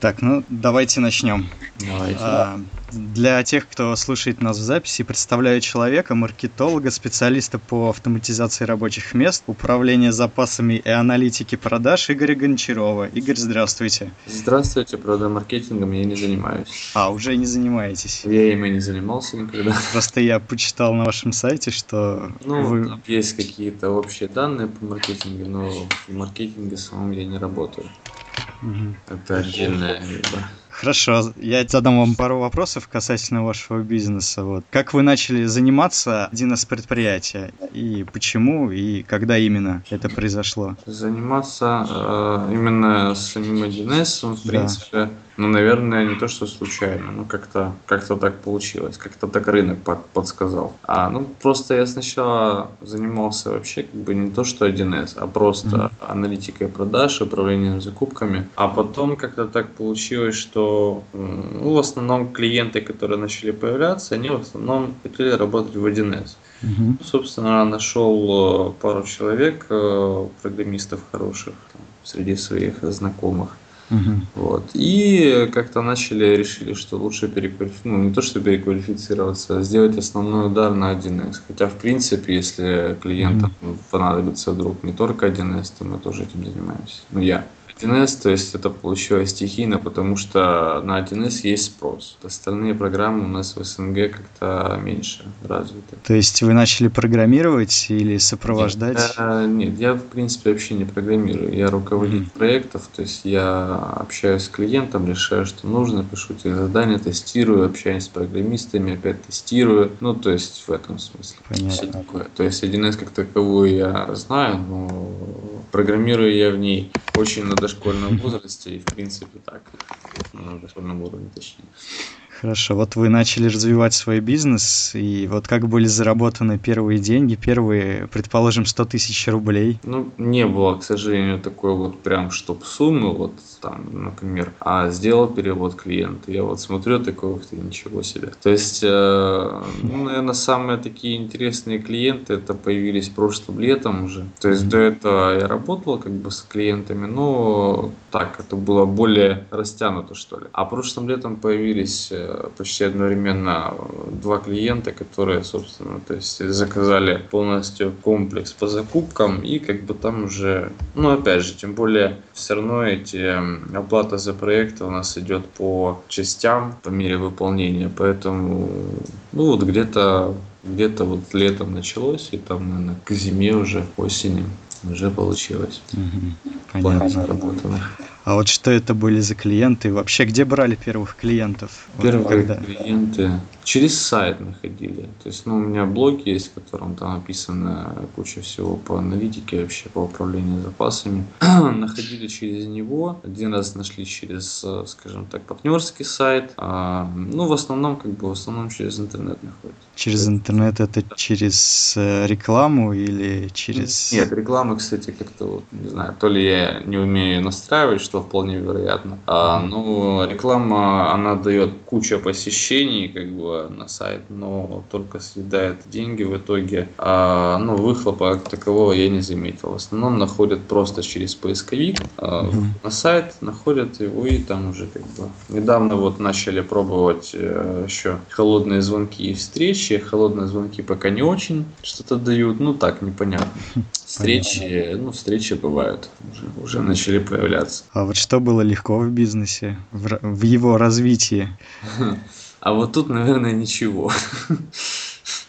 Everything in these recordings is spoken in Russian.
Так, ну давайте начнем. Давайте. А, для тех, кто слушает нас в записи, представляю человека, маркетолога, специалиста по автоматизации рабочих мест, управления запасами и аналитики продаж Игоря Гончарова. Игорь, здравствуйте. Здравствуйте, правда, маркетингом я не занимаюсь. А, уже не занимаетесь. Я им и не занимался никогда. Просто я почитал на вашем сайте, что Ну, вы... есть какие-то общие данные по маркетингу, но в маркетинге самом я не работаю. Это отдельная либо. Хорошо, я задам вам пару вопросов касательно вашего бизнеса. Вот. Как вы начали заниматься один из предприятия? И почему, и когда именно это произошло? Заниматься э, именно самим 1С, в Да. принципе, ну, наверное, не то, что случайно, но как-то как так получилось, как-то так рынок под- подсказал. А, ну, просто я сначала занимался вообще как бы не то, что 1С, а просто Мгм. аналитикой продаж, управлением закупками. А потом как-то так получилось, что ну, в основном клиенты, которые начали появляться, они в основном хотели работать в 1С. Мгм. Ну, Собственно, нашел э, пару человек, э, программистов хороших там, среди своих знакомых. Мгм. Вот. И как-то начали, решили, что лучше переквалифицироваться, ну не то, что переквалифицироваться, а сделать основной удар на 1С. Хотя, в принципе, если клиентам понадобится вдруг не только 1С, то мы тоже этим занимаемся. Ну, я. 1С, то есть это получилось стихийно, потому что на 1С есть спрос. Остальные программы у нас в СНГ как-то меньше развиты. То есть вы начали программировать или сопровождать? Нет, я- нет, я в принципе вообще не программирую. Я руководитель Мгм. проектов, то есть я общаюсь с клиентом, решаю, что нужно, пишу те задания, тестирую, общаюсь с программистами, опять тестирую. Ну, то есть в этом смысле. Понятно. Всё такое. То есть 1С как таковую я знаю, но программирую я в ней очень на дошкольном возрасте и в принципе так. На дошкольном уровне точнее. Хорошо, вот вы начали развивать свой бизнес, и вот как были заработаны первые деньги, первые, предположим, 100 тысяч рублей? Ну, не было, к сожалению, такой вот прям чтоб суммы, вот там, например, а сделал перевод клиента. Я вот смотрю, такой, ух ты, ничего себе. То есть, э, ну, наверное, самые такие интересные клиенты это появились прошлым летом уже. То есть, до этого я работал как бы с клиентами, но так, это было более растянуто, что ли. А прошлым летом появились э, почти одновременно э, два клиента, которые, собственно, то есть заказали полностью комплекс по закупкам и как бы там уже, ну опять же, тем более все равно эти оплата за проекты у нас идет по частям по мере выполнения, поэтому ну вот где-то где-то вот летом началось и там, наверное, к зиме уже, осени уже получилось. Плане Понятно. А вот что это были за клиенты? Вообще, где брали первых клиентов? Вот Первые когда? клиенты через сайт находили. То есть, ну, у меня блог есть, в котором там написано куча всего по аналитике, вообще по управлению запасами. находили через него. Один раз нашли через, э, скажем так, партнерский сайт. А, ну, в основном, как бы, в основном через интернет находят. Через интернет это через э, рекламу или через... Нет, рекламы, кстати, как-то, вот, не знаю, то ли я не умею настраивать, что вполне вероятно. А, ну, реклама, она дает куча посещений, как бы, на сайт, но только съедает деньги в итоге. А, ну, выхлопа как такового я не заметил. В основном находят просто через поисковик а, Мгм. на сайт, находят его и там уже как бы. Недавно вот начали пробовать э, еще холодные звонки и встречи. Холодные звонки пока не очень что-то дают, ну так, непонятно. Встречи, ну, встречи бывают, уже, уже начали появляться. А вот что было легко в бизнесе, в, в его развитии? А вот тут, наверное, ничего.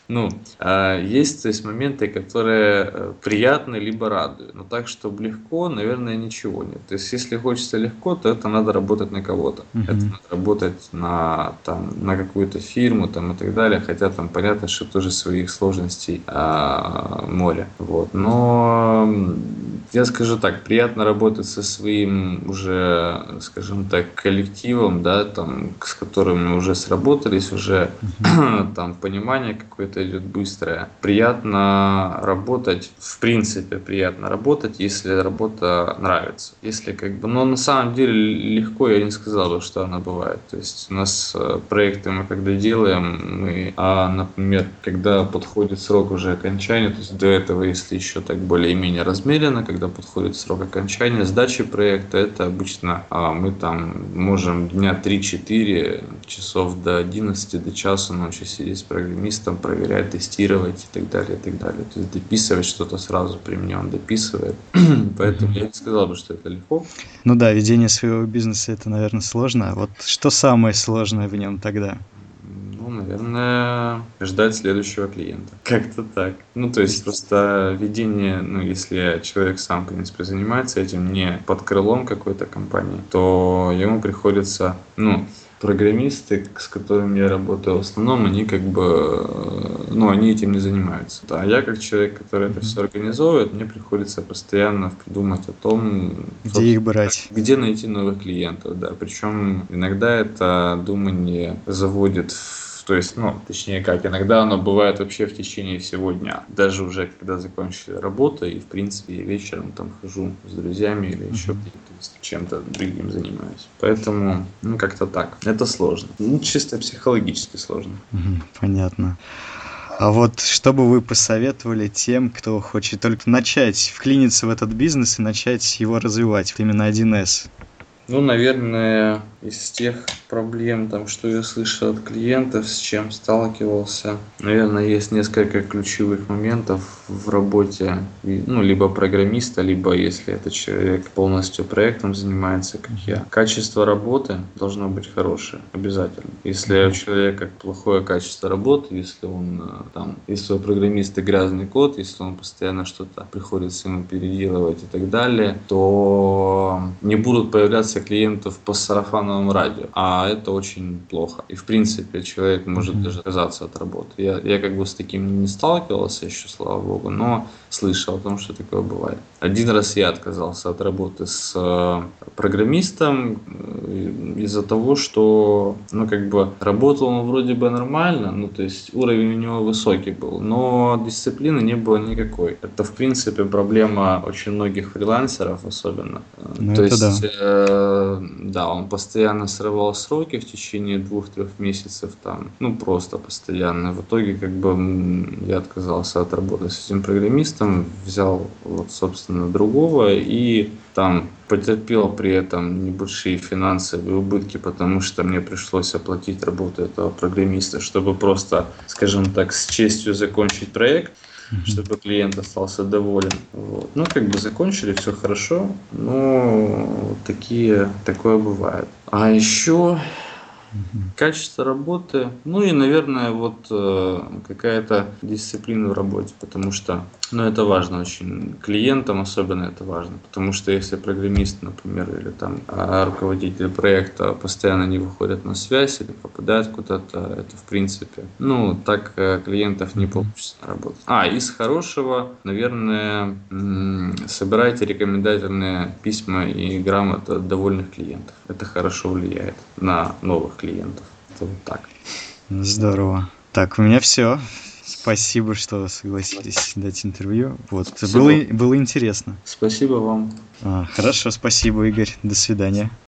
Ну, а, есть, то есть, моменты, которые э, приятны либо радуют. Но так, чтобы легко, наверное, ничего нет. То есть, если хочется легко, то это надо работать на кого-то. Мгм. Это надо работать на, там, на какую-то фирму там, и так далее. Хотя там понятно, что тоже своих сложностей а, море. Вот. Но я скажу так, приятно работать со своим уже, скажем так, коллективом, да, там, с которыми уже сработались, уже там понимание какое-то идет быстрое. Приятно работать, в принципе, приятно работать, если работа нравится. Если как бы, но на самом деле легко я не сказал бы, что она бывает. То есть у нас э, проекты мы когда делаем, мы, а, например, когда подходит срок уже окончания, то есть до этого, если еще так более-менее размеренно, когда когда подходит срок окончания сдачи проекта, это обычно а, мы там можем дня 3-4 часов до 11 до часа ночи сидеть с программистом, проверять, тестировать и так далее, и так далее. То есть дописывать что-то сразу при мне он дописывает. Поэтому я не сказал бы, что это легко. Ну да, ведение своего бизнеса это, наверное, сложно. Вот что самое сложное в нем тогда? Ну, наверное, ждать следующего клиента. Как-то так. Ну, то есть просто ведение, ну, если человек сам, в принципе, занимается этим не под крылом какой-то компании, то ему приходится, ну, программисты, с которыми я работаю, в основном они как бы, э, ну, они этим не занимаются. А я как человек, который это все организовывает, мне приходится постоянно думать о том, где их брать, где найти новых клиентов, да. Причем иногда это думание заводит в то есть, ну, точнее как, иногда оно бывает вообще в течение всего дня. Даже уже когда закончили работу, и в принципе я вечером там хожу с друзьями или еще чем-то другим занимаюсь. Поэтому, ну, как-то так. Это сложно. Ну, чисто психологически сложно. Mm-hmm, понятно. А вот что бы вы посоветовали тем, кто хочет только начать вклиниться в этот бизнес и начать его развивать, именно 1С? Ну, наверное, из тех проблем, там, что я слышал от клиентов, с чем сталкивался, наверное, есть несколько ключевых моментов в работе, ну, либо программиста, либо если это человек полностью проектом занимается, как я. Качество работы должно быть хорошее, обязательно. Если у человека плохое качество работы, если он э, там, если у программиста грязный код, если он постоянно что-то приходится ему переделывать и так далее, то не будут появляться клиентов по сарафану сарафановом радио, а это очень плохо. И в принципе человек может mm-hmm. даже отказаться от работы. Я, я как бы с таким не сталкивался еще, слава богу, но слышал о том, что такое бывает. Один раз я отказался от работы с э, программистом э, из-за того, что, ну, как бы, работал он вроде бы нормально, ну, то есть уровень у него высокий был, но дисциплины не было никакой. Это, в принципе, проблема очень многих фрилансеров особенно. Ну, то есть, да. Э, да, он постоянно постоянно срывал сроки в течение двух-трех месяцев, там, ну просто постоянно. В итоге как бы я отказался от работы с этим программистом, взял вот собственно другого и там потерпел при этом небольшие финансовые убытки, потому что мне пришлось оплатить работу этого программиста, чтобы просто, скажем так, с честью закончить проект чтобы клиент остался доволен. Вот. Ну, как бы закончили, все хорошо, но такие, такое бывает. А еще Качество работы, ну и, наверное, вот э, какая-то дисциплина в работе, потому что, ну, это важно очень, клиентам особенно это важно, потому что если программист, например, или там а, руководитель проекта постоянно не выходят на связь или попадают куда-то, это в принципе, ну, так э, клиентов не получится работать. А, из хорошего, наверное, собирайте рекомендательные письма и грамоты от довольных клиентов. Это хорошо влияет на новых клиентов. Это вот так. Здорово. Так, у меня все. Спасибо, что согласились дать интервью. Вот, было, было интересно. Спасибо вам. А, хорошо, спасибо, Игорь. До свидания.